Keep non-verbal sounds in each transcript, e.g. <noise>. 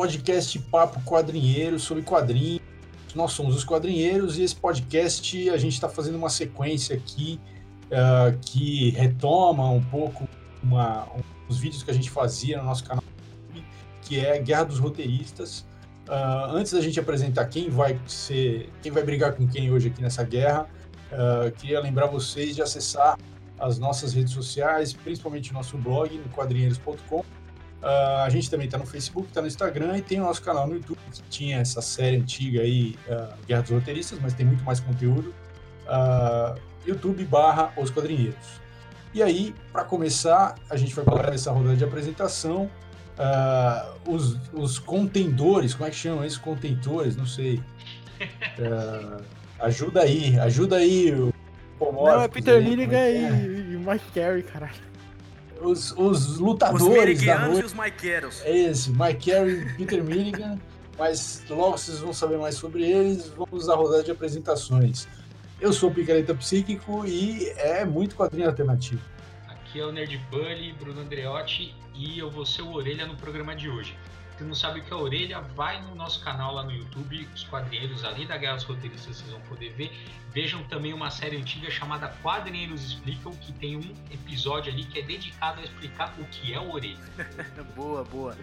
podcast Papo Quadrinheiro sobre quadrinhos. Nós somos os quadrinheiros e esse podcast a gente está fazendo uma sequência aqui uh, que retoma um pouco uma, um, os vídeos que a gente fazia no nosso canal, que é Guerra dos Roteiristas. Uh, antes da gente apresentar quem vai ser, quem vai brigar com quem hoje aqui nessa guerra, uh, queria lembrar vocês de acessar as nossas redes sociais, principalmente o nosso blog, no quadrinheiros.com. Uh, a gente também está no Facebook, está no Instagram e tem o nosso canal no YouTube, que tinha essa série antiga aí, uh, Guerra dos Roteiristas, mas tem muito mais conteúdo. Uh, YouTube barra Os Quadrinheiros. E aí, para começar, a gente vai falar dessa rodada de apresentação. os, os contendores, como é que chamam esses contentores? Não sei. ajuda aí, ajuda aí. O Não, é Peter Milligan é? e, e Mike Carey, caralho os, os lutadores os da noite. e os Mikeros. É esse, Mike e Peter Milligan. Mas logo vocês vão saber mais sobre eles. Vamos à rodada de apresentações. Eu sou o Picareta Psíquico e é muito quadrinho alternativo. Aqui é o Nerd Bully, Bruno Andreotti, e eu vou ser o Orelha no programa de hoje você não sabe o que é a orelha, vai no nosso canal lá no YouTube, os quadrinheiros, além da Guerra dos Roteiristas, vocês vão poder ver. Vejam também uma série antiga chamada Quadrinheiros Explicam, que tem um episódio ali que é dedicado a explicar o que é orelha. <laughs> boa, boa.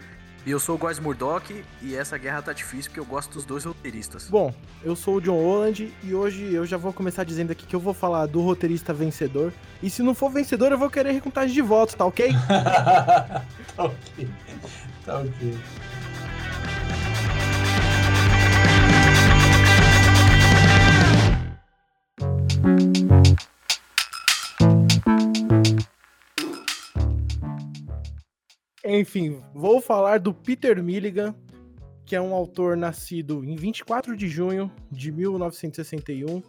E eu sou o Góis Murdock e essa guerra tá difícil porque eu gosto dos dois roteiristas. Bom, eu sou o John Holland e hoje eu já vou começar dizendo aqui que eu vou falar do roteirista vencedor. E se não for vencedor, eu vou querer recontagem de votos, tá ok? <laughs> tá ok. Tá ok. Enfim, vou falar do Peter Milligan, que é um autor nascido em 24 de junho de 1961.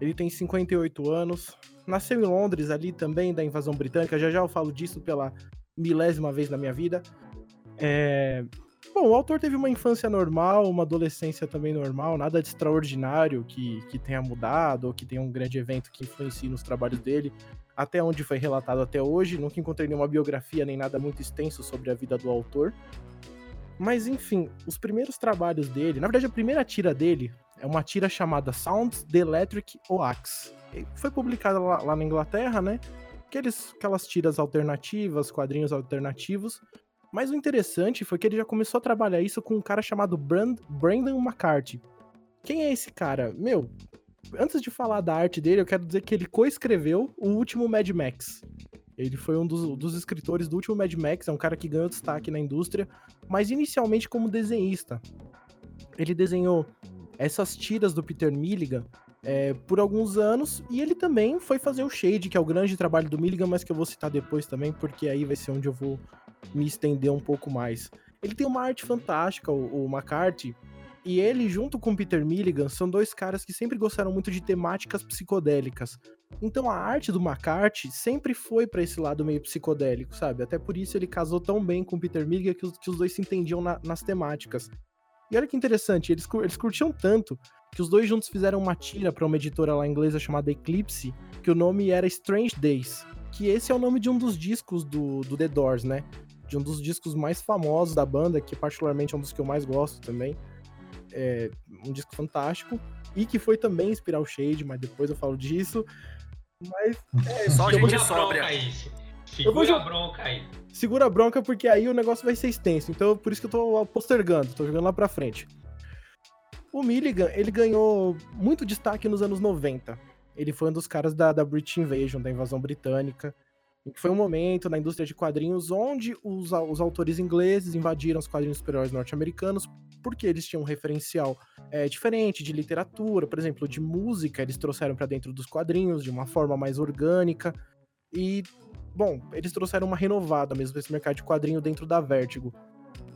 Ele tem 58 anos. Nasceu em Londres, ali também da invasão britânica. Já já eu falo disso pela milésima vez na minha vida. É... Bom, o autor teve uma infância normal, uma adolescência também normal, nada de extraordinário que, que tenha mudado ou que tenha um grande evento que influencie nos trabalhos dele, até onde foi relatado até hoje. Nunca encontrei nenhuma biografia nem nada muito extenso sobre a vida do autor. Mas enfim, os primeiros trabalhos dele, na verdade a primeira tira dele é uma tira chamada Sounds the Electric Oax. Foi publicada lá, lá na Inglaterra, né? Aqueles, aquelas tiras alternativas, quadrinhos alternativos, mas o interessante foi que ele já começou a trabalhar isso com um cara chamado Brand Brandon McCarthy. Quem é esse cara? Meu, antes de falar da arte dele, eu quero dizer que ele coescreveu o último Mad Max. Ele foi um dos, dos, escritores do último Mad Max, é um cara que ganhou destaque na indústria, mas inicialmente como desenhista. Ele desenhou essas tiras do Peter Milligan é, por alguns anos, e ele também foi fazer o Shade, que é o grande trabalho do Milligan, mas que eu vou citar depois também, porque aí vai ser onde eu vou me estender um pouco mais. Ele tem uma arte fantástica, o, o McCarthy, e ele, junto com Peter Milligan, são dois caras que sempre gostaram muito de temáticas psicodélicas. Então a arte do McCarthy sempre foi para esse lado meio psicodélico, sabe? Até por isso ele casou tão bem com Peter Milligan que os, que os dois se entendiam na, nas temáticas. E olha que interessante, eles, eles curtiam tanto que os dois juntos fizeram uma tira para uma editora lá inglesa chamada Eclipse, que o nome era Strange Days, que esse é o nome de um dos discos do, do The Doors, né? de um dos discos mais famosos da banda, que particularmente é um dos que eu mais gosto também. É um disco fantástico e que foi também inspirar o Shade, mas depois eu falo disso. Mas é, <laughs> só gente sóbria. Segura vou... a bronca aí. Segura a bronca porque aí o negócio vai ser extenso. Então por isso que eu tô postergando, tô jogando lá pra frente. O Milligan, ele ganhou muito destaque nos anos 90. Ele foi um dos caras da, da British Invasion, da invasão britânica. Foi um momento na indústria de quadrinhos onde os, os autores ingleses invadiram os quadrinhos super-heróis norte-americanos porque eles tinham um referencial é, diferente de literatura, por exemplo, de música, eles trouxeram para dentro dos quadrinhos de uma forma mais orgânica. E, bom, eles trouxeram uma renovada mesmo esse mercado de quadrinho dentro da Vertigo.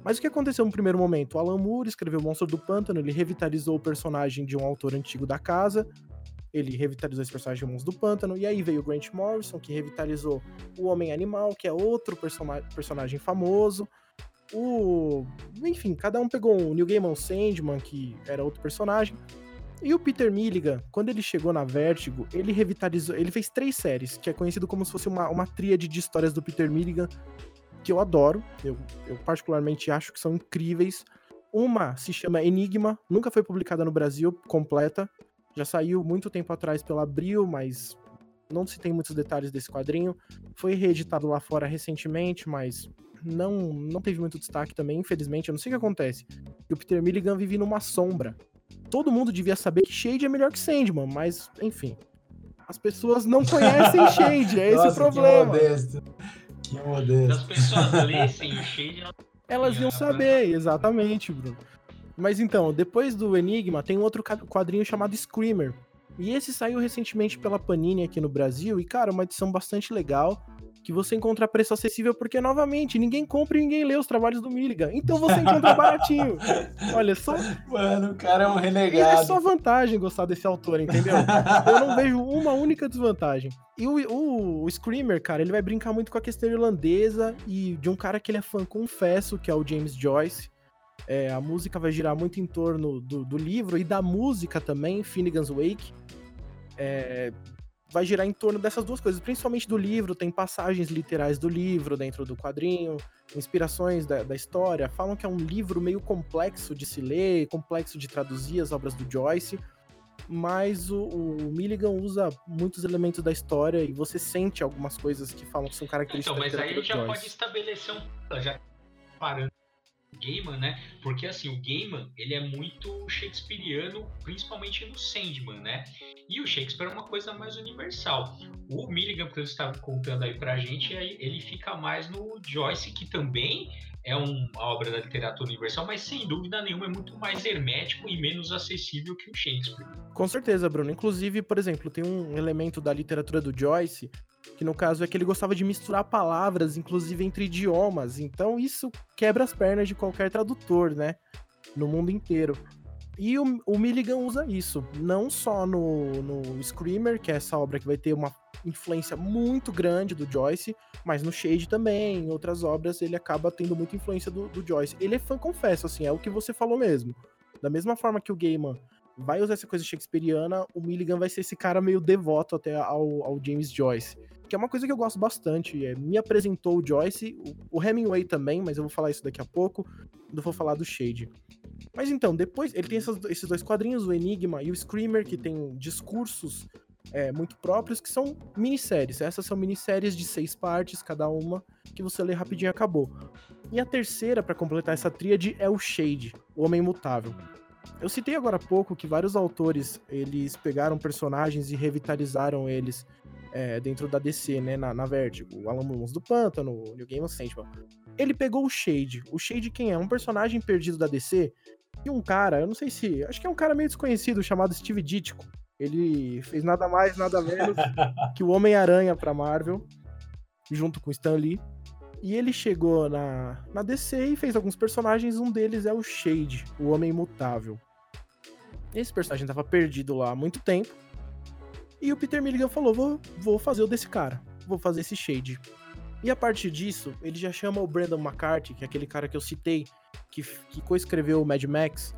Mas o que aconteceu no primeiro momento? O Alan Moore escreveu Monstro do Pântano, ele revitalizou o personagem de um autor antigo da casa, ele revitalizou esse personagem de Mons do Pântano, e aí veio o Grant Morrison, que revitalizou o Homem-Animal, que é outro personagem famoso. O... Enfim, cada um pegou o New Gaiman Sandman, que era outro personagem. E o Peter Milligan, quando ele chegou na Vertigo, ele revitalizou. Ele fez três séries, que é conhecido como se fosse uma, uma tríade de histórias do Peter Milligan, que eu adoro, eu, eu particularmente acho que são incríveis. Uma se chama Enigma, nunca foi publicada no Brasil completa, já saiu muito tempo atrás pela Abril, mas não se tem muitos detalhes desse quadrinho. Foi reeditado lá fora recentemente, mas não, não teve muito destaque também, infelizmente. Eu não sei o que acontece. Que o Peter Milligan vive numa sombra. Todo mundo devia saber que Shade é melhor que Sandman, mas, enfim. As pessoas não conhecem <laughs> Shade, é esse Nossa, o problema. Que modesto. Que modesto. as pessoas lessem o Shade, elas iam saber, exatamente, Bruno. Mas então, depois do Enigma, tem um outro quadrinho chamado Screamer. E esse saiu recentemente pela Panini aqui no Brasil. E, cara, uma edição bastante legal que você encontra a preço acessível, porque, novamente, ninguém compra e ninguém lê os trabalhos do Milligan. Então você encontra <laughs> baratinho. Olha só. Mano, o cara é um renegado. E é só vantagem gostar desse autor, entendeu? Eu não vejo uma única desvantagem. E o, o, o, Screamer, cara, ele vai brincar muito com a questão irlandesa e de um cara que ele é fã, confesso, que é o James Joyce. É, a música vai girar muito em torno do, do livro e da música também, Finnegan's Wake. É, vai girar em torno dessas duas coisas, principalmente do livro, tem passagens literais do livro dentro do quadrinho, inspirações da, da, história. Falam que é um livro meio complexo de se ler, complexo de traduzir as obras do Joyce, mas o, o Milligan usa muitos elementos da história e você sente algumas coisas que falam que são características então, mas aí já Joyce. pode estabelecer um já parando Gaiman, né? Porque assim, o Gaiman, ele é muito shakespeariano, principalmente no Sandman, né? E o Shakespeare é uma coisa mais universal. O Milligan, que você estava contando aí pra gente, ele fica mais no Joyce, que também é uma obra da literatura universal, mas sem dúvida nenhuma é muito mais hermético e menos acessível que o Shakespeare. Com certeza, Bruno. Inclusive, por exemplo, tem um elemento da literatura do Joyce que no caso é que ele gostava de misturar palavras, inclusive entre idiomas. Então isso quebra as pernas de qualquer tradutor, né? No mundo inteiro. E o, o Milligan usa isso, não só no, no Screamer, que é essa obra que vai ter uma influência muito grande do Joyce, mas no Shade também, em outras obras, ele acaba tendo muita influência do, do Joyce. Ele é fã, confesso, assim, é o que você falou mesmo. Da mesma forma que o Gaiman vai usar essa coisa shakespeariana, o Milligan vai ser esse cara meio devoto até ao, ao James Joyce que é uma coisa que eu gosto bastante. É, me apresentou o Joyce, o, o Hemingway também, mas eu vou falar isso daqui a pouco, quando for falar do Shade. Mas então, depois ele tem essas, esses dois quadrinhos, o Enigma e o Screamer, que tem discursos é, muito próprios, que são minisséries. Essas são minisséries de seis partes, cada uma, que você lê rapidinho e acabou. E a terceira, para completar essa tríade, é o Shade, o Homem Imutável. Eu citei agora há pouco que vários autores, eles pegaram personagens e revitalizaram eles é, dentro da DC, né, na, na Vertigo, o Alan Moons do Pântano, o New Game of Sandman. Ele pegou o Shade. O Shade quem é? Um personagem perdido da DC e um cara, eu não sei se, acho que é um cara meio desconhecido chamado Steve Ditko. Ele fez nada mais, nada menos <laughs> que o Homem-Aranha pra Marvel, junto com Stan Lee. E ele chegou na, na DC e fez alguns personagens, um deles é o Shade, o Homem Imutável. Esse personagem estava perdido lá há muito tempo. E o Peter Milligan falou: vou, vou fazer o desse cara, vou fazer esse shade. E a partir disso, ele já chama o Brandon McCarthy, que é aquele cara que eu citei, que, que coescreveu o Mad Max.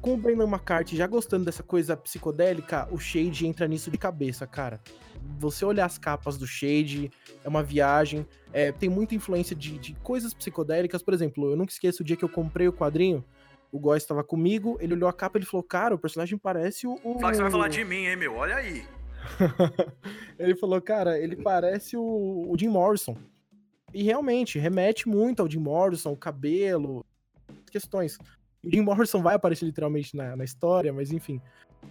Com o Brandon McCarthy já gostando dessa coisa psicodélica, o Shade entra nisso de cabeça, cara. Você olhar as capas do Shade, é uma viagem, é, tem muita influência de, de coisas psicodélicas. Por exemplo, eu nunca esqueço o dia que eu comprei o quadrinho, o Góis estava comigo, ele olhou a capa e falou: Cara, o personagem parece o. o... Fala que você vai falar de mim, hein, meu? Olha aí. <laughs> ele falou, cara, ele parece o, o, Jim Morrison. E realmente, remete muito ao Jim Morrison, o cabelo, questões. Jim Morrison vai aparecer literalmente na, na história, mas enfim.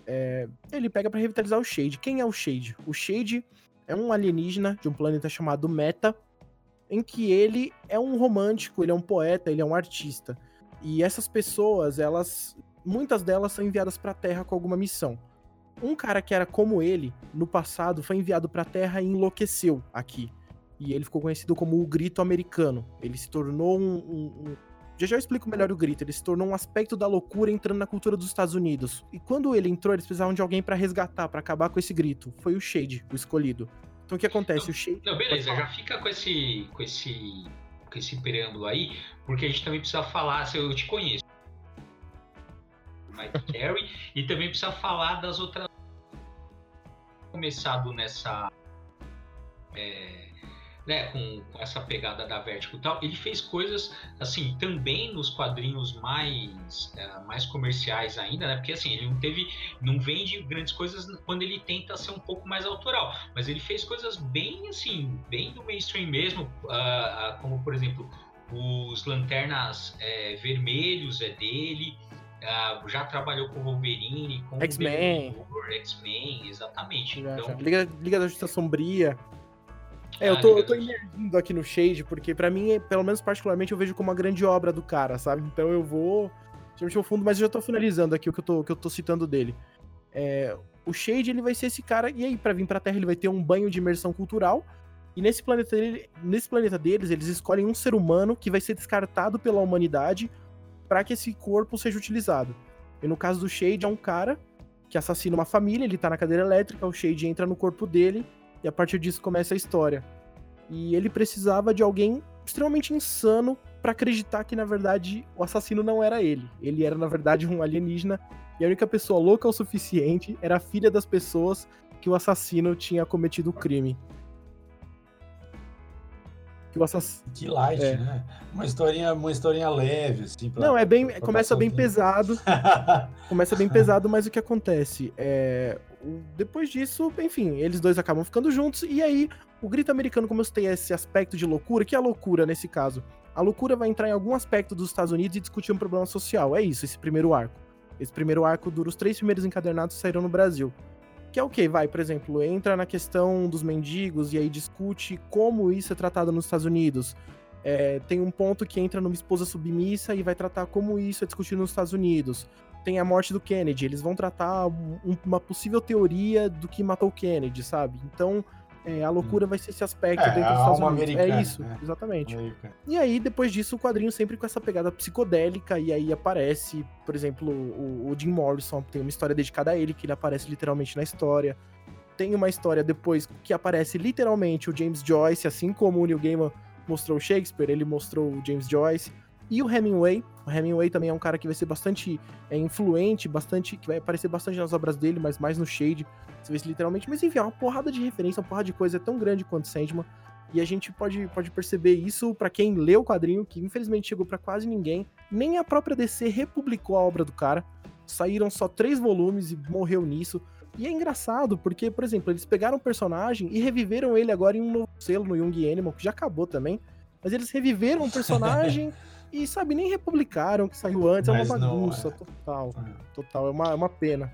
É, ele pega para revitalizar o Shade. Quem é o Shade? O Shade é um alienígena de um planeta chamado Meta, em que ele é um romântico, ele é um poeta, ele é um artista. E essas pessoas, elas, muitas delas são enviadas para a Terra com alguma missão. Um cara que era como ele, no passado, foi enviado pra Terra e enlouqueceu aqui. E ele ficou conhecido como o Grito Americano. Ele se tornou um, um... Já já eu explico melhor o grito. Ele se tornou um aspecto da loucura entrando na cultura dos Estados Unidos. E quando ele entrou, eles precisavam de alguém para resgatar, para acabar com esse grito. Foi o Shade, o escolhido. Então o que acontece? Não, o Shade. Não, beleza, já fica com esse, com esse, com esse preâmbulo aí, porque a gente também precisa falar. Se eu te conheço, Mike Carey, <laughs> e também precisa falar das outras. Começado nessa. É, né, com, com, essa pegada da Vertigo e tal, ele fez coisas, assim, também nos quadrinhos mais, é, mais comerciais ainda, né? Porque, assim, ele não teve, não vende grandes coisas quando ele tenta ser um pouco mais autoral, mas ele fez coisas bem, assim, bem do mainstream mesmo, uh, como, por exemplo, os Lanternas é, Vermelhos é dele, Uh, já trabalhou com Wolverine, com X-Men, X-Men, exatamente. Já, então... já. Liga, Liga da Justiça Sombria. É, eu tô, eu tô imergindo aqui no Shade, porque para mim, pelo menos particularmente, eu vejo como uma grande obra do cara, sabe? Então eu vou. Geralmente eu fundo, mas eu já tô finalizando aqui o que eu tô, que eu tô citando dele. É, o Shade, ele vai ser esse cara, e aí, para vir pra Terra, ele vai ter um banho de imersão cultural. E nesse planeta, dele, nesse planeta deles, eles escolhem um ser humano que vai ser descartado pela humanidade para que esse corpo seja utilizado. E no caso do Shade, é um cara que assassina uma família, ele tá na cadeira elétrica, o Shade entra no corpo dele e a partir disso começa a história. E ele precisava de alguém extremamente insano para acreditar que na verdade o assassino não era ele. Ele era na verdade um alienígena e a única pessoa louca o suficiente era a filha das pessoas que o assassino tinha cometido o crime. Que, o assass... que light, é. né? Uma historinha, uma historinha leve, assim. Pra, não, é bem. Começa bem pesado. <laughs> começa bem pesado, mas o que acontece? É, depois disso, enfim, eles dois acabam ficando juntos, e aí o grito americano, como eu tem esse aspecto de loucura, que é a loucura nesse caso? A loucura vai entrar em algum aspecto dos Estados Unidos e discutir um problema social. É isso, esse primeiro arco. Esse primeiro arco dura os três primeiros encadernados saíram no Brasil. Que é o que? Vai, por exemplo, entra na questão dos mendigos e aí discute como isso é tratado nos Estados Unidos. É, tem um ponto que entra numa esposa submissa e vai tratar como isso é discutido nos Estados Unidos tem a morte do Kennedy. Eles vão tratar um, uma possível teoria do que matou o Kennedy, sabe? Então, é, a loucura hum. vai ser esse aspecto é, dentro dos Estados Unidos. É isso, né? exatamente. Americana. E aí, depois disso, o quadrinho sempre com essa pegada psicodélica, e aí aparece, por exemplo, o, o Jim Morrison, tem uma história dedicada a ele, que ele aparece literalmente na história. Tem uma história depois que aparece literalmente o James Joyce, assim como o Neil Gaiman mostrou o Shakespeare, ele mostrou o James Joyce. E o Hemingway, o Hemingway também é um cara que vai ser bastante é, influente, bastante que vai aparecer bastante nas obras dele, mas mais no Shade, você vê literalmente. Mas enfim, é uma porrada de referência, uma porrada de coisa é tão grande quanto Sandman. E a gente pode, pode perceber isso para quem lê o quadrinho, que infelizmente chegou para quase ninguém. Nem a própria DC republicou a obra do cara. Saíram só três volumes e morreu nisso. E é engraçado, porque, por exemplo, eles pegaram o personagem e reviveram ele agora em um novo selo no Young Animal, que já acabou também. Mas eles reviveram o <laughs> personagem E, sabe, nem republicaram que saiu antes, Mas é uma bagunça é. total. É. Total, é uma, é uma pena.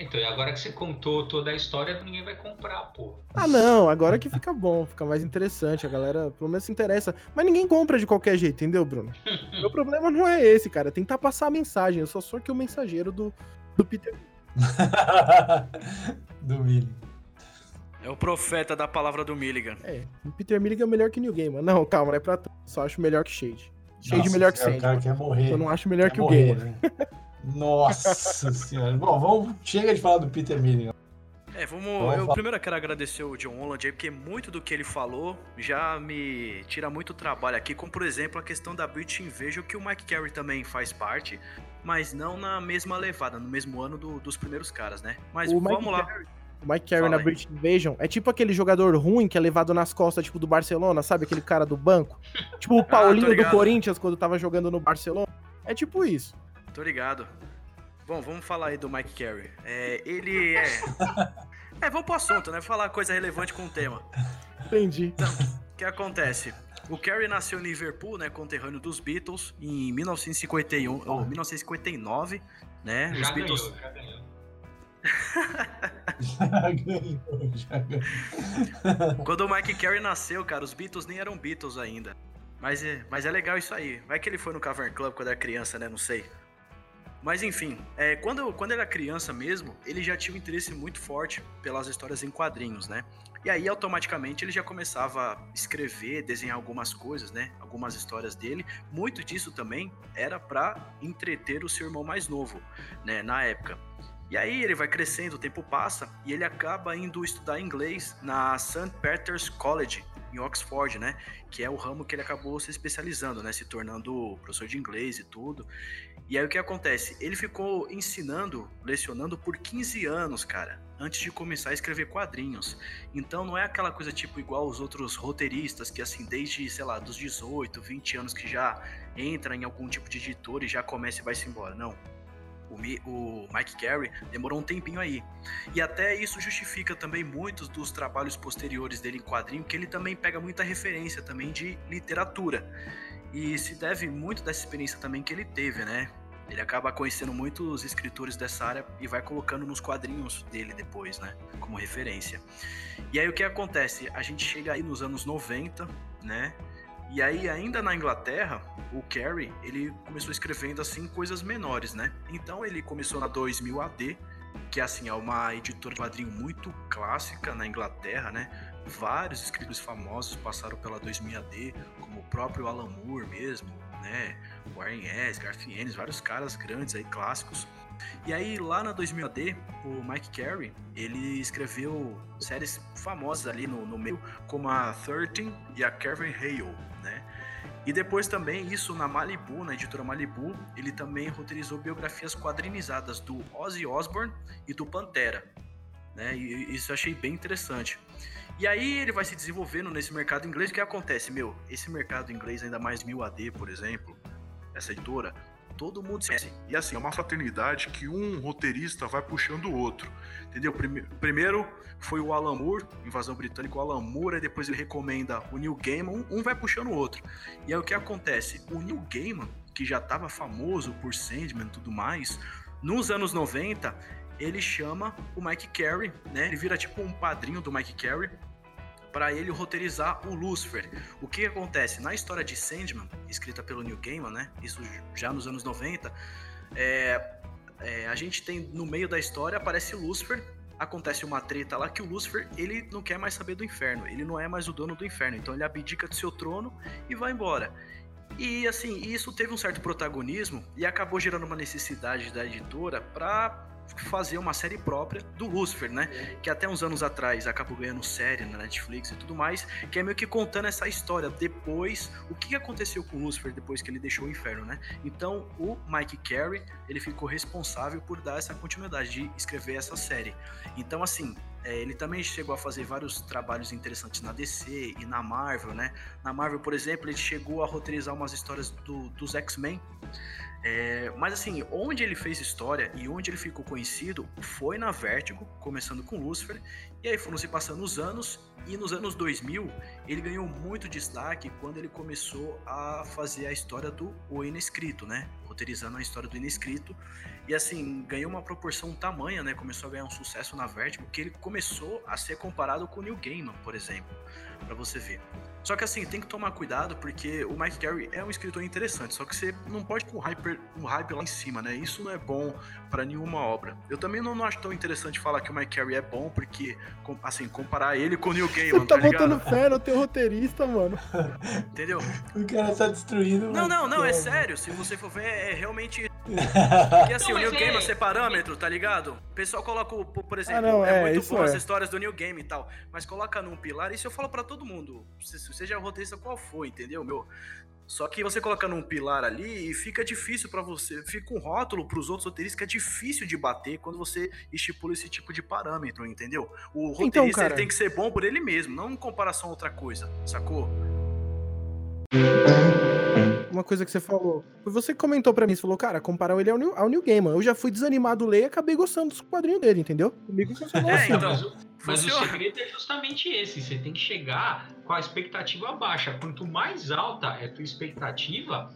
Então, e agora que você contou toda a história, ninguém vai comprar, pô. Ah, não, agora que fica bom, fica mais interessante, a galera pelo menos se interessa. Mas ninguém compra de qualquer jeito, entendeu, Bruno? <laughs> Meu problema não é esse, cara, é tentar passar a mensagem. Eu só sou aqui o mensageiro do, do Peter. <laughs> do Millie. É o profeta da palavra do Milligan. É, o Peter Milligan é melhor que New Game. Não, calma, não é pra. Só acho melhor que Shade. Shade Nossa, melhor que Sand. O cara quer morrer. Eu não acho melhor que morrer, o Game. Né? Nossa <laughs> senhora. Bom, vamos. Chega de falar do Peter Milligan. É, vamos. vamos eu falar. primeiro quero agradecer o John Holland aí, porque muito do que ele falou já me tira muito trabalho aqui, como por exemplo a questão da British Invasion, que o Mike Carey também faz parte, mas não na mesma levada, no mesmo ano do, dos primeiros caras, né? Mas o vamos Mike lá. Carey o Mike Carey na British Invasion é tipo aquele jogador ruim que é levado nas costas, tipo, do Barcelona, sabe? Aquele cara do banco. <laughs> Tipo o ah, Paulinho ah, do Corinthians quando tava jogando no Barcelona. É tipo isso. Tô ligado. Bom, vamos falar aí do Mike Carey. É, ele é. <laughs> é, vamos pro assunto, né? Falar coisa relevante com o tema. Entendi. Então, o que acontece? O Carey nasceu em Liverpool, né, conterrâneo dos Beatles, em 1951 ou 1959, né? Já Os Beatles. Ganhou, já ganhou ganhou, já ganhou. Quando o Mike Carey nasceu, cara, os Beatles nem eram Beatles ainda. Mas é, mas é legal isso aí. Vai que ele foi no Cavern Club quando era criança, né? Não sei. Mas enfim, é, quando, quando era criança mesmo, ele já tinha um interesse muito forte pelas histórias em quadrinhos, né? E aí, automaticamente, ele já começava a escrever, desenhar algumas coisas, né? Algumas histórias dele. Muito disso também era para entreter o seu irmão mais novo, né? Na época. E aí ele vai crescendo, o tempo passa e ele acaba indo estudar inglês na St. Peter's College, em Oxford, né? Que é o ramo que ele acabou se especializando, né? Se tornando professor de inglês e tudo. E aí o que acontece? Ele ficou ensinando, lecionando por 15 anos, cara, antes de começar a escrever quadrinhos. Então não é aquela coisa tipo igual os outros roteiristas que assim, desde, sei lá, dos 18, 20 anos que já entra em algum tipo de editor e já começa e vai se embora. Não o, Mike Carey demorou um tempinho aí. E até isso justifica também muitos dos trabalhos posteriores dele em quadrinho, que ele também pega muita referência também de literatura. E se deve muito dessa experiência também que ele teve, né? Ele acaba conhecendo muitos escritores dessa área e vai colocando nos quadrinhos dele depois, né? Como referência. E aí o que acontece? A gente chega aí nos anos 90, né? E aí, ainda na Inglaterra, o Carey, ele começou escrevendo assim coisas menores, né? Então ele começou na 2000 AD, que assim é uma editora de quadrinho muito clássica na Inglaterra, né? Vários escritores famosos passaram pela 2000 AD, como o próprio Alan Moore mesmo, né? Warren S, Garth Ennis, vários caras grandes aí clássicos. E aí, lá na 2000 AD, o Mike Carey, ele escreveu séries famosas ali no, no meio, como a 13 e a Kevin Hale, né? E depois também, isso na Malibu, na editora Malibu, ele também roteirizou biografias quadrinizadas do Ozzy Osbourne e do Pantera, né? E isso eu achei bem interessante. E aí ele vai se desenvolvendo nesse mercado inglês. O que acontece, meu? Esse mercado inglês, ainda mais 1000 AD, por exemplo, essa editora, todo mundo se conhece. E assim, é uma fraternidade que um roteirista vai puxando o outro. Entendeu? Primeiro foi o Alan Moore, Invasão Britânica, o Alan Moore, aí depois ele recomenda o Neil Gaiman, um vai puxando o outro. E aí o que acontece? O Neil Gaiman, que já estava famoso por Sandman e tudo mais, nos anos 90, ele chama o Mike Carey, né? Ele vira tipo um padrinho do Mike Carey para ele roteirizar o Lucifer. O que acontece? Na história de Sandman, escrita pelo Neil Gaiman, né? Isso já nos anos 90, é, é, a gente tem no meio da história aparece Lucifer, acontece uma treta lá que o Lucifer ele não quer mais saber do inferno, ele não é mais o dono do inferno, então ele abdica do seu trono e vai embora. E assim, isso teve um certo protagonismo e acabou gerando uma necessidade da editora para fazer uma série própria do Lucifer, né? Que até uns anos atrás acabou ganhando série na Netflix e tudo mais, que é meio que contando essa história depois, o que aconteceu com o Lucifer depois que ele deixou o inferno, né? Então, o Mike Carey, ele ficou responsável por dar essa continuidade, de escrever essa série. Então, assim, é, ele também chegou a fazer vários trabalhos interessantes na DC e na Marvel, né? Na Marvel, por exemplo, ele chegou a roteirizar umas histórias do, dos X-Men. É, mas assim, onde ele fez história e onde ele ficou conhecido foi na Vertigo, começando com Lucifer, e aí foram se passando os anos, e nos anos 2000 ele ganhou muito destaque quando ele começou a fazer a história do O Inescrito, né? Roteirizando a história do Inescrito, e assim, ganhou uma proporção tamanha, né? Começou a ganhar um sucesso na Vertigo, que ele começou a ser comparado com o Neil Gaiman, por exemplo, para você ver. Só que assim, tem que tomar cuidado porque o Mike Carey é um escritor interessante, só que você não pode com hype, um hype lá em cima, né? Isso não é bom para nenhuma obra. Eu também não, não, acho tão interessante falar que o Mike Carey é bom, porque, assim, comparar ele com o Neil Gaiman, Você tá, tá botando fé no teu roteirista, mano. <laughs> Entendeu? O cara tá destruindo. Não, não, não, é sério. Se você for ver, é realmente porque <laughs> assim, não, o New Game é ser parâmetro, tá ligado? O pessoal coloca, o, por exemplo, ah, não, é, é, muito bom é. as histórias do New Game e tal, mas coloca num pilar, isso eu falo para todo mundo, seja roteirista qual for, entendeu, meu? Só que você coloca num pilar ali e fica difícil para você, fica um rótulo para os outros roteiristas que é difícil de bater quando você estipula esse tipo de parâmetro, entendeu? O então, roteirista então, tem que ser bom por ele mesmo, não em comparação a outra coisa, sacou? Uma coisa que você falou. Você comentou para mim, você falou, cara, comparar ele ao New, ao New Gaiman. Eu já fui desanimado ler e acabei gostando dos quadrinhos dele, entendeu? Comigo funcionou é, assim. Então, mas o segredo é justamente esse. Você tem que chegar com a expectativa baixa. Quanto mais alta é a tua expectativa,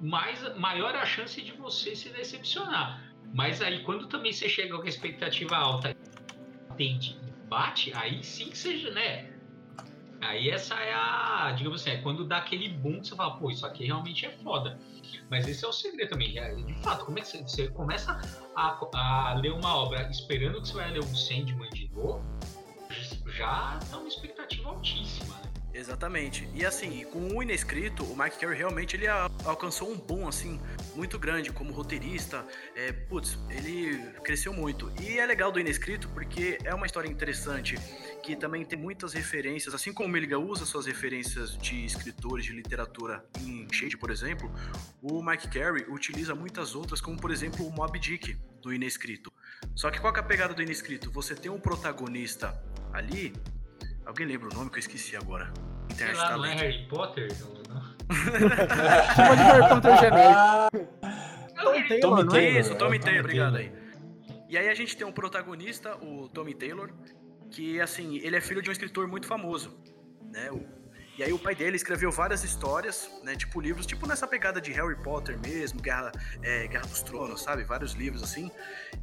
mais, maior a chance de você se decepcionar. Mas aí, quando também você chega com a expectativa alta, tende bate, aí sim que seja, né? Aí essa é a, digamos assim, é quando dá aquele boom que você fala, pô, isso aqui realmente é foda. Mas esse é o segredo também. De fato, como é que você, começa a, a, ler uma obra esperando que você vai ler um Sandman de novo, já tá uma expectativa altíssima, né? Exatamente. E assim, com o inescrito, o Mike Carey realmente ele alcançou um boom, assim, muito grande como roteirista. É, putz, ele cresceu muito. E é legal do Inescrito porque é uma história interessante, que também tem muitas referências, assim como o Milligan usa suas referências de escritores de literatura em Shade, por exemplo, o Mike Carey utiliza muitas outras, como por exemplo o Mob Dick do Inescrito. Só que qual é a pegada do Inescrito? Você tem um protagonista ali. Alguém lembra o nome que eu esqueci agora? Internet Sei lá, não é Harry Potter? Não, não. <laughs> Chama de Harry Potter genérico. Tommy Taylor, Tommy Taylor, Isso, Tommy Taylor, obrigado aí. E aí a gente tem um protagonista, o Tommy Taylor, que assim, ele é filho de um escritor muito famoso, né? O e aí o pai dele escreveu várias histórias, né? Tipo livros, tipo nessa pegada de Harry Potter mesmo, Guerra, é, Guerra dos Tronos, sabe? Vários livros assim.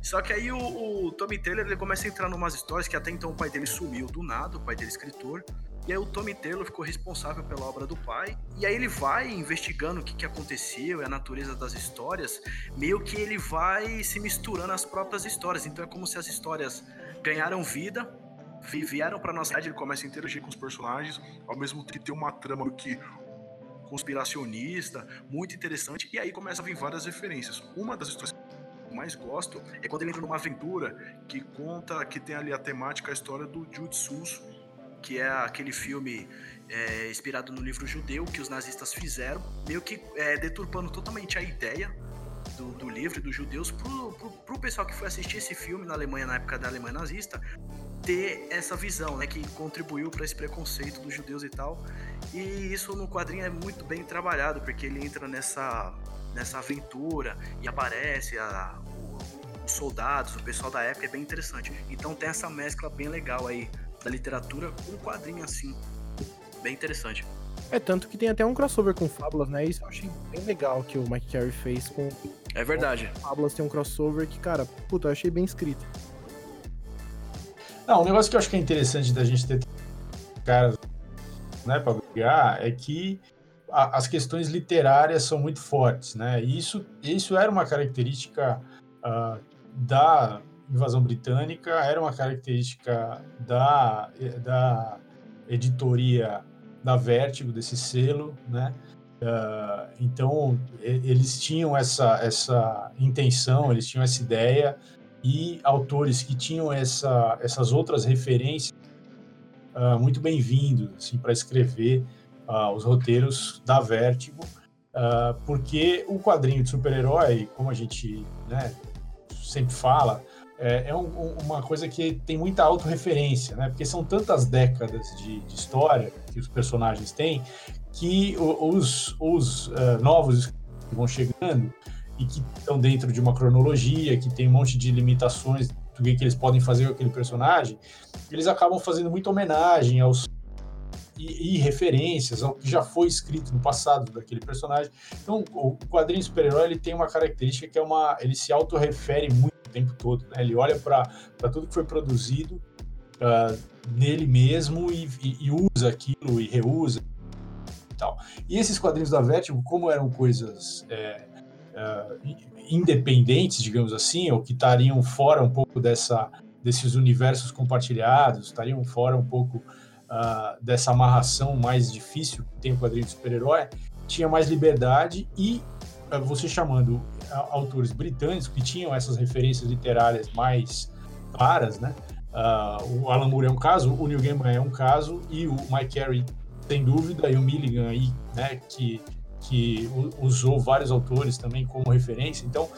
Só que aí o, o Tommy Taylor ele começa a entrar em umas histórias que até então o pai dele sumiu do nada, o pai dele é escritor. E aí o Tommy Taylor ficou responsável pela obra do pai. E aí ele vai investigando o que, que aconteceu e a natureza das histórias. Meio que ele vai se misturando às próprias histórias. Então é como se as histórias ganharam vida vieram pra nossa cidade, ele começa a interagir com os personagens, ao mesmo tempo que tem uma trama que conspiracionista, muito interessante, e aí começa a vir várias referências. Uma das histórias que eu mais gosto é quando ele entra numa aventura que conta, que tem ali a temática, a história do Jutsus, que é aquele filme é, inspirado no livro judeu que os nazistas fizeram, meio que é, deturpando totalmente a ideia do, do livro dos judeus pro, pro pessoal que foi assistir esse filme na Alemanha, na época da Alemanha nazista, ter essa visão, né, que contribuiu para esse preconceito dos judeus e tal. E isso no quadrinho é muito bem trabalhado, porque ele entra nessa, nessa aventura e aparece a, o, os soldados, o pessoal da época, é bem interessante. Então tem essa mescla bem legal aí da literatura com um quadrinho assim, bem interessante. É, tanto que tem até um crossover com Fábulas, né? Isso eu achei bem legal que o Mike Carey fez com. É verdade. Com Fábulas tem um crossover que, cara, puta, eu achei bem escrito. Não, um negócio que eu acho que é interessante da gente ter caras né, para brigar é que a, as questões literárias são muito fortes, né? Isso, isso era uma característica uh, da invasão britânica, era uma característica da, da editoria da Vertigo, desse selo, né? Uh, então, eles tinham essa, essa intenção, eles tinham essa ideia e autores que tinham essa, essas outras referências uh, muito bem-vindos assim, para escrever uh, os roteiros da Vertigo, uh, porque o quadrinho de super-herói, como a gente né, sempre fala, é, é um, uma coisa que tem muita autorreferência, né? porque são tantas décadas de, de história que os personagens têm que os, os novos que vão chegando e que estão dentro de uma cronologia, que tem um monte de limitações do que, que eles podem fazer com aquele personagem, eles acabam fazendo muita homenagem aos e, e, referências ao que já foi escrito no passado daquele personagem. Então, o quadrinho super-herói ele tem uma característica que é uma, ele se autorrefere muito o tempo todo. Né? Ele olha para tudo que foi produzido uh, nele mesmo e, e, e, usa aquilo e reusa e tal. E esses quadrinhos da Vertigo, como eram coisas é, independentes, digamos assim, ou que estariam fora um pouco dessa, desses universos compartilhados, estariam fora um pouco uh, dessa amarração mais difícil que tem o quadrinho de super-herói, tinha mais liberdade e uh, você chamando autores britânicos que tinham essas referências literárias mais claras, né? Uh, o Alan Moore é um caso, o Neil Gaiman é um caso e o Mike Carey sem dúvida e o Milligan aí, né? Que que usou vários autores também como referência. Então,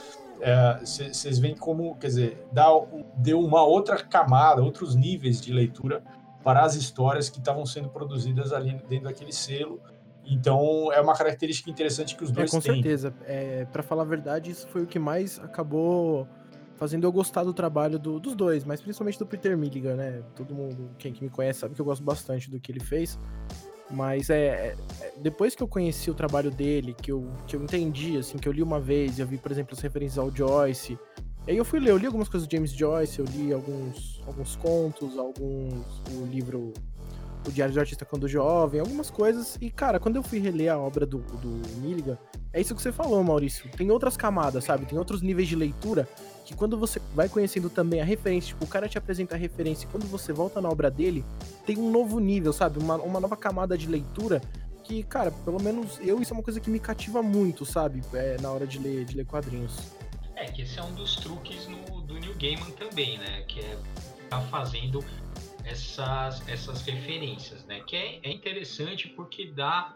vocês é, veem como, quer dizer, dá, deu uma outra camada, outros níveis de leitura para as histórias que estavam sendo produzidas ali dentro daquele selo. Então, é uma característica interessante que os é, dois têm. Com certeza. É, para falar a verdade, isso foi o que mais acabou fazendo eu gostar do trabalho do, dos dois, mas principalmente do Peter Milligan, né? Todo mundo, quem que me conhece, sabe que eu gosto bastante do que ele fez. Mas é, é, é, depois que eu conheci o trabalho dele, que eu, que eu entendi, assim, que eu li uma vez, eu vi, por exemplo, as referências ao Joyce. Aí eu fui ler, eu li algumas coisas do James Joyce, eu li alguns, alguns contos, alguns. o livro O Diário do Artista Quando Jovem, algumas coisas. E, cara, quando eu fui reler a obra do, do Milligan, é isso que você falou, Maurício. Tem outras camadas, sabe? Tem outros níveis de leitura que quando você vai conhecendo também a referência, tipo, o cara te apresenta a referência e quando você volta na obra dele, tem um novo nível, sabe? Uma, uma nova camada de leitura que, cara, pelo menos eu, isso é uma coisa que me cativa muito, sabe? É, na hora de ler, de ler quadrinhos. É, que esse é um dos truques no, do New Gaiman também, né? Que é tá fazendo essas, essas referências, né? Que é, é interessante porque dá.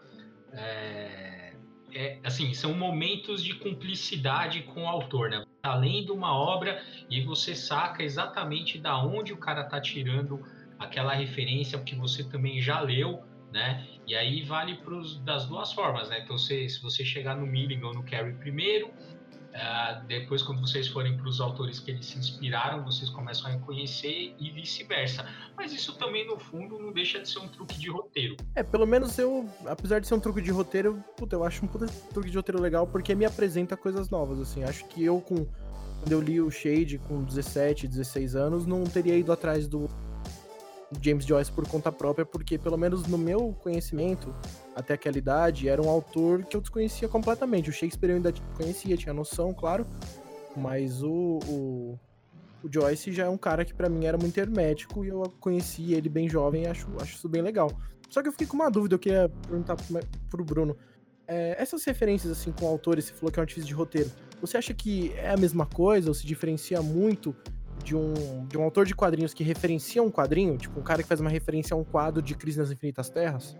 É, é, assim, são momentos de cumplicidade com o autor, né? Tá lendo uma obra e você saca exatamente da onde o cara tá tirando aquela referência que você também já leu, né? E aí vale pros, das duas formas, né? Então, se, se você chegar no Milligan ou no Carey primeiro, uh, depois quando vocês forem para os autores que eles se inspiraram, vocês começam a reconhecer e vice-versa. Mas isso também, no fundo, não deixa de ser um truque de roteiro. É, pelo menos eu, apesar de ser um truque de roteiro, puta, eu acho um puta truque de roteiro legal porque me apresenta coisas novas, assim. Acho que eu, com quando eu li o Shade com 17, 16 anos, não teria ido atrás do James Joyce por conta própria, porque pelo menos no meu conhecimento, até aquela idade, era um autor que eu desconhecia completamente. O Shakespeare eu ainda conhecia, tinha noção, claro, mas o, o, o Joyce já é um cara que para mim era muito hermético e eu conheci ele bem jovem e acho, acho isso bem legal. Só que eu fiquei com uma dúvida, eu queria perguntar pro Bruno. É, essas referências assim com autores, você falou que é um artista de roteiro, você acha que é a mesma coisa ou se diferencia muito de um, de um autor de quadrinhos que referencia um quadrinho, tipo um cara que faz uma referência a um quadro de Crise nas Infinitas Terras?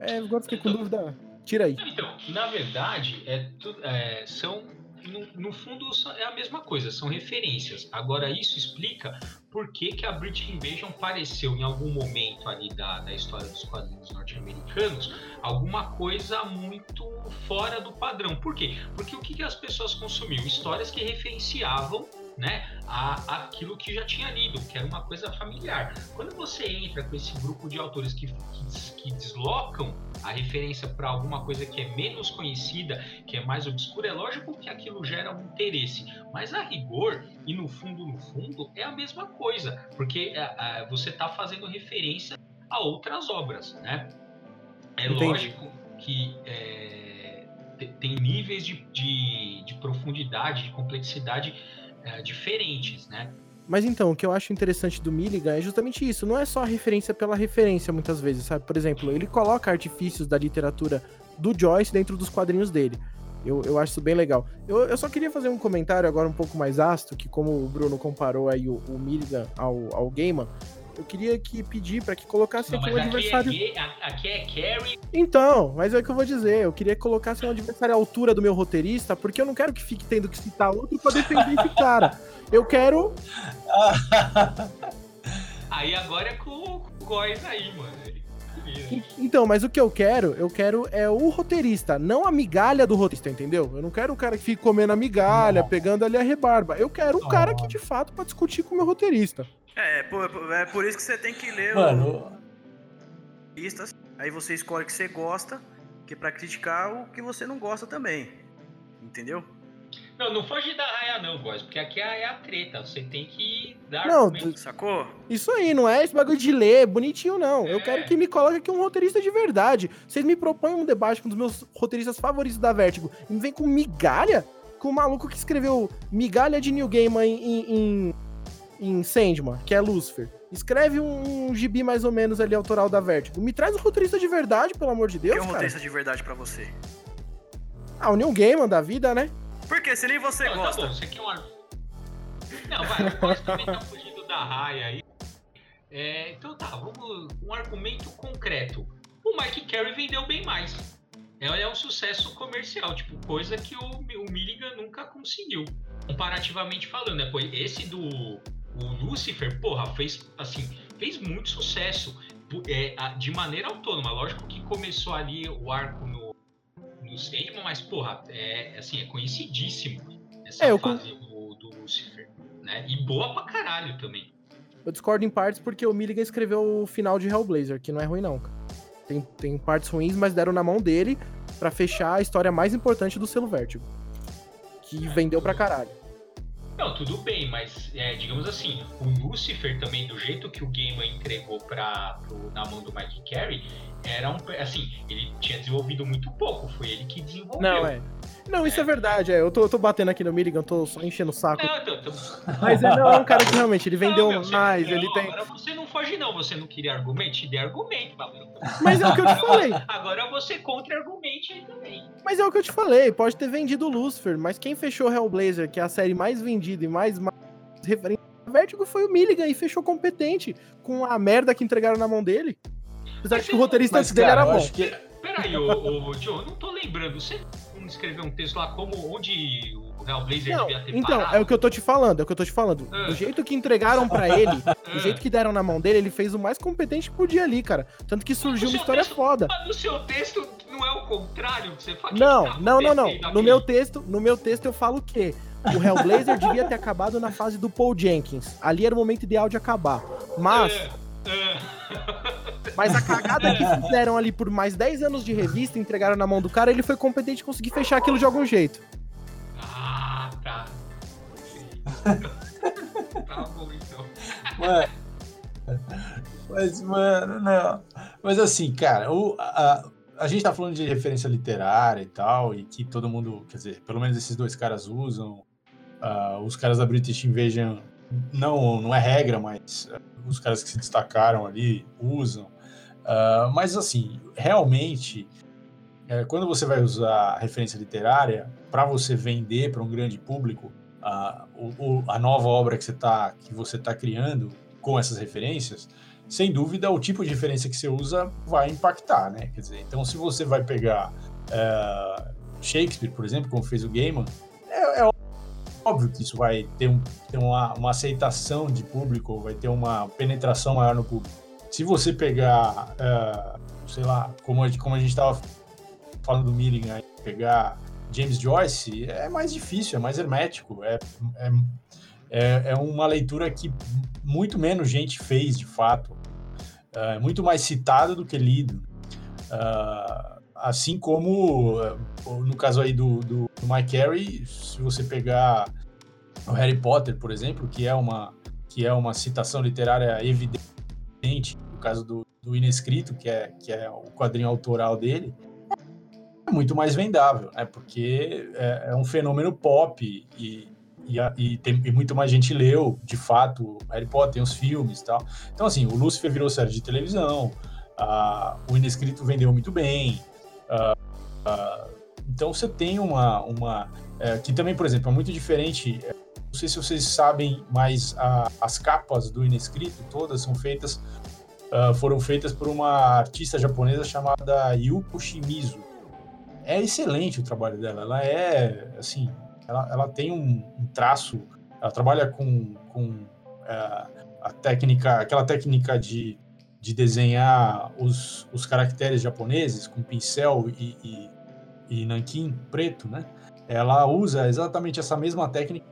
É, agora fiquei com dúvida. Tira aí. Então, na verdade, é, é, são no, no, fundo é a mesma coisa, são referências. Agora, isso explica por que, que a British Invasion pareceu, em algum momento ali da, da história dos quadrinhos norte-americanos, alguma coisa muito fora do padrão. Por quê? Porque o que, que as pessoas consumiam? Histórias que referenciavam né, a, aquilo que já tinha lido, que era uma coisa familiar. Quando você entra com esse grupo de autores que, que, que deslocam a referência para alguma coisa que é menos conhecida, que é mais obscura, é lógico que aquilo gera um interesse. Mas a rigor, e no fundo, no fundo, é a mesma coisa, porque é, é, você está fazendo referência a outras obras, né? É Entendi. lógico que é, tem níveis de, de, de profundidade, de complexidade é, diferentes, né? Mas então, o que eu acho interessante do Milligan é justamente isso. Não é só a referência pela referência, muitas vezes, sabe? Por exemplo, ele coloca artifícios da literatura do Joyce dentro dos quadrinhos dele. Eu, eu acho isso bem legal. Eu, eu só queria fazer um comentário agora um pouco mais ácido, que como o Bruno comparou aí o, o Milligan ao, ao Gaiman, eu queria que pedir para que colocasse não, aqui um adversário. É, aqui é carry. Então, mas é o que eu vou dizer. Eu queria que colocasse um adversário à altura do meu roteirista, porque eu não quero que fique tendo que citar outro pra defender esse cara. Eu quero. <laughs> aí agora é com, o Góis aí, mano. Então, mas o que eu quero, eu quero é o roteirista, não a migalha do roteirista, entendeu? Eu não quero um cara que fique comendo a migalha, não. pegando ali a rebarba. Eu quero um cara que de fato pra discutir com o meu roteirista. É, é por, é por isso que você tem que ler Mano. o. Aí você escolhe o que você gosta, que é pra criticar o que você não gosta também. Entendeu? Não, não foge da raia não, Góis, porque aqui é a treta. Você tem que dar não, Sacou? Isso aí, não é esse bagulho de ler bonitinho, não. É. Eu quero que me coloque aqui um roteirista de verdade. Vocês me propõem um debate com um dos meus roteiristas favoritos da Vertigo e me vem com migalha? Com o maluco que escreveu migalha de New Game em, em em Sandman, que é Lucifer. Escreve um, um gibi mais ou menos ali autoral da Vertigo. Me traz um roteirista de verdade, pelo amor de Deus, Quem é um roteirista de verdade para você? Ah, o Neil Gaiman da vida, né? Por que? Se nem você não, tá gosta. Tá bom, você quer um... Não, vai, o Costa também tá fugindo da raia aí. É, então tá, vamos um argumento concreto. O Mike Carey vendeu bem mais. É, é um sucesso comercial, tipo, coisa que o, o Milligan nunca conseguiu. Comparativamente falando, né? Esse do o Lucifer, porra, fez assim, fez muito sucesso é, de maneira autônoma. Lógico que começou ali o arco no, no Sandman, mas, porra, é, assim, é conhecidíssimo essa é, fase do, do Lucifer. Né? E boa pra caralho também. Eu discordo em partes porque o Milligan escreveu o final de Hellblazer, que não é ruim não, Tem, tem partes ruins, mas deram na mão dele para fechar a história mais importante do selo Vertigo. Que é, vendeu pra caralho. Não, tudo bem, mas é, digamos assim, o Lucifer também, do jeito que o Gaiman entregou pra, pro, na mão do Mike Carey, era um. Assim, ele tinha desenvolvido muito pouco, foi ele que desenvolveu. Não, é. Não, isso é, é verdade, é. Eu tô, eu tô batendo aqui no Milligan, tô só enchendo o saco. Não, tô, tô... Mas ele não é um cara que realmente ele vendeu não, meu, mais, ele tem. Agora você não foge não, você não queria argumento? Te dei argumento, Valeu. Mas é o que eu te falei. Agora você contra-argumente aí também. Mas é o que eu te falei, pode ter vendido o Lucifer, mas quem fechou Hellblazer, que é a série mais vendida e mais, referente Vertigo foi o Milligan e fechou competente com a merda que entregaram na mão dele. Apesar que o roteirista Mas, dele cara, era bom. que Peraí, ô, ô, John, eu não tô lembrando. Você não escreveu um texto lá como onde o Hellblazer Não, devia ter então, parado? é o que eu tô te falando, é o que eu tô te falando. Ah. Do jeito que entregaram pra ele, <laughs> do Ah. jeito que deram na mão dele, ele fez o mais competente que podia ali, cara. Tanto que surgiu uma história texto- foda. Mas no seu texto não é o contrário que você fala? Não, tá não, não, não. acontecendo No meu texto, no meu texto eu falo o quê? O Hellblazer devia ter acabado na fase do Paul Jenkins. Ali era o momento ideal de acabar. Mas, É, é. <laughs> mas a cagada que fizeram ali por mais 10 anos de revista, entregaram na mão do cara, ele foi competente conseguir fechar aquilo de algum jeito. Ah, tá. <laughs> tá bom, então. Mano. Mas, mano, não. Mas assim, cara, o, a, a gente tá falando de referência literária e tal, e que todo mundo, quer dizer, pelo menos esses dois caras usam. ah, os caras da British Invasion, não, não é regra, mas ah, os caras que se destacaram ali usam. Ah, mas assim, realmente, é, quando você vai usar referência literária para você vender para um grande público a, o- a nova obra que você tá, que você tá criando com essas referências, sem dúvida o tipo de referência que você usa vai impactar, né? Quer dizer, então se você vai pegar é, Shakespeare, por exemplo, como fez o Gaiman, é, é óbvio que isso vai ter, um- ter uma, uma aceitação de público, vai ter uma penetração maior no público. Se você pegar, é, sei lá, como a, como a gente estava falando do Milligan, aí, pegar James Joyce, é mais difícil, é mais hermético, é, é, é, é uma leitura que muito menos gente fez, de fato. É muito mais citado do que lido. Ah, assim como, no caso aí do, do, do Mike Carey, se você pegar o Harry Potter, por exemplo, que é uma, que é uma citação literária evidente, no caso do, do Inescrito, que é, que é o quadrinho autoral dele, é muito mais vendável, né? Porque é, é um fenômeno pop e, e, a- e tem, e muito mais gente leu, de fato, Harry Potter, tem os filmes e tal. Então, assim, o Lúcifer virou série de televisão, ah, o Inescrito vendeu muito bem. então, você tem uma... uma é, que também, por exemplo, é muito diferente... não sei se vocês sabem, mas a- as capas do Inescrito todas são feitas... ah, foram feitas por uma artista japonesa chamada Yuko Shimizu. É excelente o trabalho dela. Ela é, assim, ela, ela tem um, um traço, ela trabalha com, com é, a técnica, aquela técnica de, de desenhar os, os caracteres japoneses com pincel e, e, e nanquim preto, né? Ela usa exatamente essa mesma técnica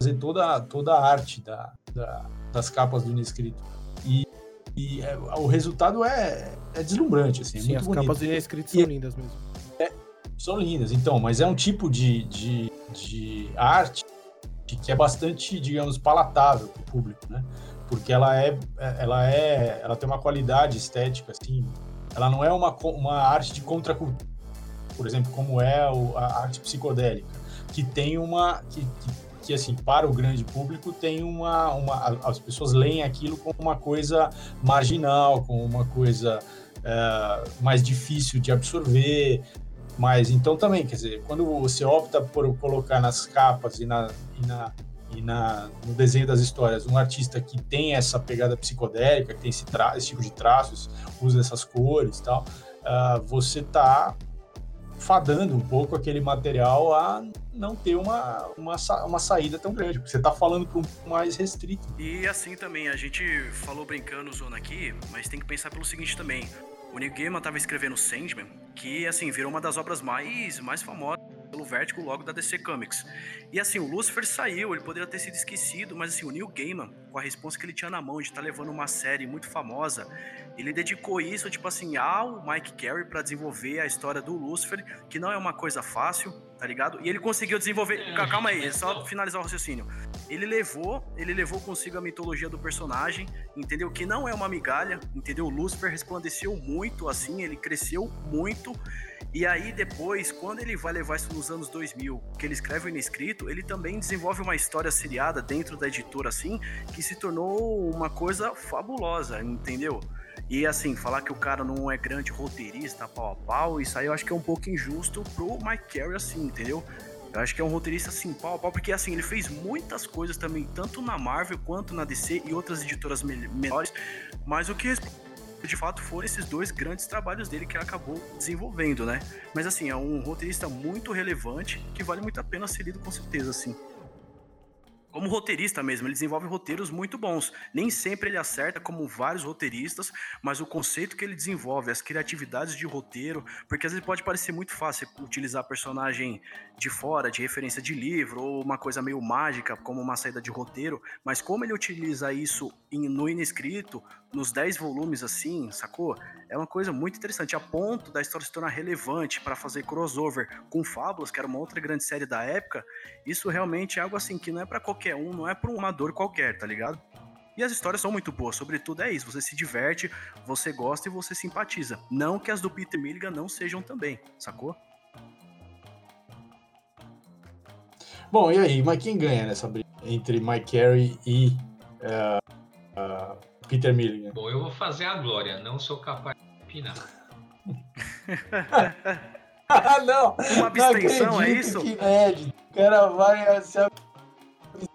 fazer toda, toda a arte da, da- das capas do Inescrito. E, e é, o resultado é, é deslumbrante, assim, é Sim, as bonito. capas do Inescrito são lindas mesmo. São lindas, então, mas é um tipo de, de, de arte que é bastante, digamos, palatável para o público, né? Porque ela é, ela é, ela tem uma qualidade estética, assim, ela não é uma, uma arte de contracultura, por exemplo, como é a arte psicodélica, que tem uma, que, que, que, assim, para o grande público tem uma, uma, as pessoas leem aquilo como uma coisa marginal, como uma coisa é, mais difícil de absorver, mas então também, quer dizer, quando você opta por colocar nas capas e, na, e, na, e na, no desenho das histórias um artista que tem essa pegada psicodélica, que tem esse, esse tipo de traços, usa essas cores e tal, ah, você está fadando um pouco aquele material a não ter uma, uma, uma saída tão grande, porque você está falando para um mais restrito. E assim também, a gente falou brincando, zona aqui, mas tem que pensar pelo seguinte também. O Neil Gaiman tava escrevendo Sandman, que assim, virou uma das obras mais, mais famosas pelo Vertigo logo da DC Comics. E assim, o Lucifer saiu, ele poderia ter sido esquecido, mas assim, o Neil Gaiman, com a resposta que ele tinha na mão de estar levando uma série muito famosa, ele dedicou isso, tipo assim, ao Mike Carey para desenvolver a história do Lucifer, que não é uma coisa fácil. tá ligado? E ele conseguiu desenvolver. É, calma aí, só finalizar o raciocínio. Ele levou, ele levou consigo a mitologia do personagem, entendeu? Que não é uma migalha, entendeu? O Lucifer resplandeceu muito assim, ele cresceu muito. E aí depois, quando ele vai levar isso nos anos 2000, que ele escreve o inescrito, ele também desenvolve uma história seriada dentro da editora assim, que se tornou uma coisa fabulosa, entendeu? E assim, falar que o cara não é grande roteirista, pau a pau, isso aí eu acho que é um pouco injusto pro Mike Carey, assim, entendeu? Eu acho que é um roteirista assim, pau a pau, porque assim, ele fez muitas coisas também, tanto na Marvel quanto na DC e outras editoras menores, mas o que de fato foram esses dois grandes trabalhos dele que ele acabou desenvolvendo, né? Mas assim, é um roteirista muito relevante que vale muito a pena ser lido com certeza, assim como roteirista mesmo, ele desenvolve roteiros muito bons. Nem sempre ele acerta, como vários roteiristas, mas o conceito que ele desenvolve, as criatividades de roteiro, porque às vezes pode parecer muito fácil utilizar personagem de fora, de referência de livro, ou uma coisa meio mágica, como uma saída de roteiro, mas como ele utiliza isso no inescrito, nos 10 volumes assim, sacou? É uma coisa muito interessante, a ponto da história se tornar relevante para fazer crossover com Fábulas, que era uma outra grande série da época. Isso realmente é algo assim que não é para qualquer um, não é para um amador qualquer, tá ligado? E as histórias são muito boas, sobretudo é isso, você se diverte, você gosta e você simpatiza. Não que as do Peter Milligan não sejam também, sacou? Bom, e aí, mas quem ganha nessa briga entre Mike Carey e uh, uh, Peter Milligan? Bom, eu vou fazer a glória, não sou capaz de opinar. <laughs> ah, não! Uma abstenção, é isso? Que Ed, o cara vai se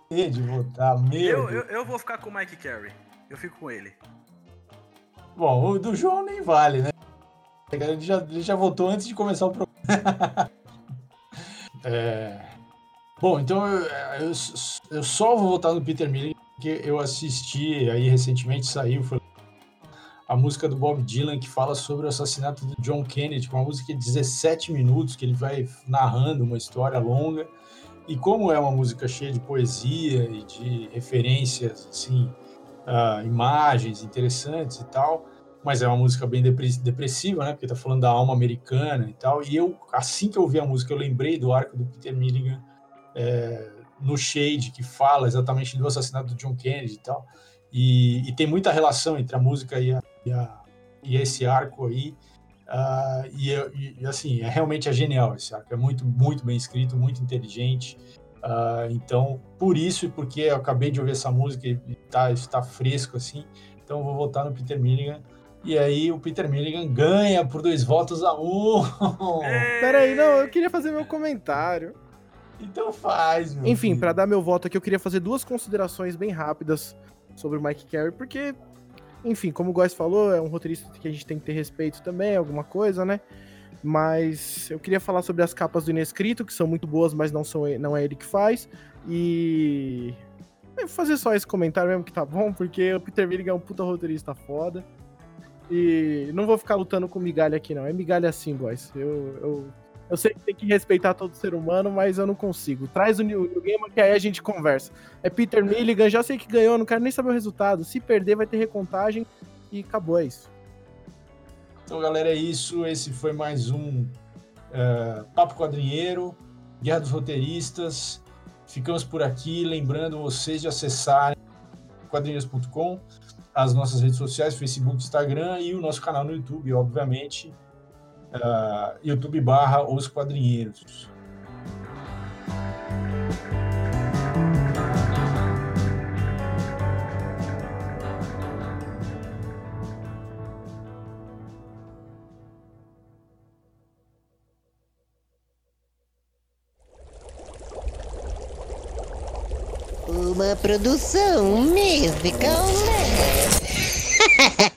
abster de votar, meu. Eu, eu, eu, vou ficar com o Mike Carey. Eu fico com ele. Bom, o do João nem vale, né? Ele já, ele já votou antes de começar o programa. <laughs> é... Bom, então eu, eu, eu, só vou votar no Peter Milligan porque eu assisti aí recentemente saiu foi a música do Bob Dylan que fala sobre o assassinato do John Kennedy, uma música de 17 minutos que ele vai narrando uma história longa. E como é uma música cheia de poesia e de referências assim, uh, imagens interessantes e tal, mas é uma música bem depressiva, né? Porque tá falando da alma americana e tal. E eu, assim que eu ouvi a música, eu lembrei do arco do Peter Milligan é, no Shade, que fala exatamente do assassinato do John Kennedy e tal. E, e tem muita relação entre a música e, a, e, a, e esse arco aí. Uh, e, e, assim, é realmente é genial esse arco. É muito, muito bem escrito, muito inteligente. Uh, então, por isso e porque eu acabei de ouvir essa música e está está fresco assim, então eu vou votar no Peter Milligan. E aí o Peter Milligan ganha por dois votos a um. <laughs> Peraí, não, eu queria fazer meu comentário. Então faz, meu Enfim, para dar meu voto aqui, eu queria fazer duas considerações bem rápidas sobre o Mike Carey, porque, enfim, como o Góes falou, é um roteirista que a gente tem que ter respeito também, alguma coisa, né? Mas eu queria falar sobre as capas do Inescrito, que são muito boas, mas não, são, não é ele que faz. E. Vou fazer só esse comentário mesmo que tá bom, porque o Peter Milligan é um puta roteirista foda. E não vou ficar lutando com migalha aqui, não. É migalha assim, boys. Eu, eu eu sei que tem que respeitar todo ser humano, mas eu não consigo. Traz o New, New Gamer que aí a gente conversa. É Peter Milligan, já sei que ganhou, não quero nem saber o resultado. Se perder, vai ter recontagem e acabou, é isso. Então, galera, é isso. Esse foi mais um uh, Papo Quadrinheiro, Guerra dos Roteiristas. Ficamos por aqui, lembrando vocês de acessarem quadrinhos.com, as nossas redes sociais, Facebook, Instagram e o nosso canal no YouTube, obviamente uh, YouTube barra Os Quadrinheiros. Uma produção musical. <laughs>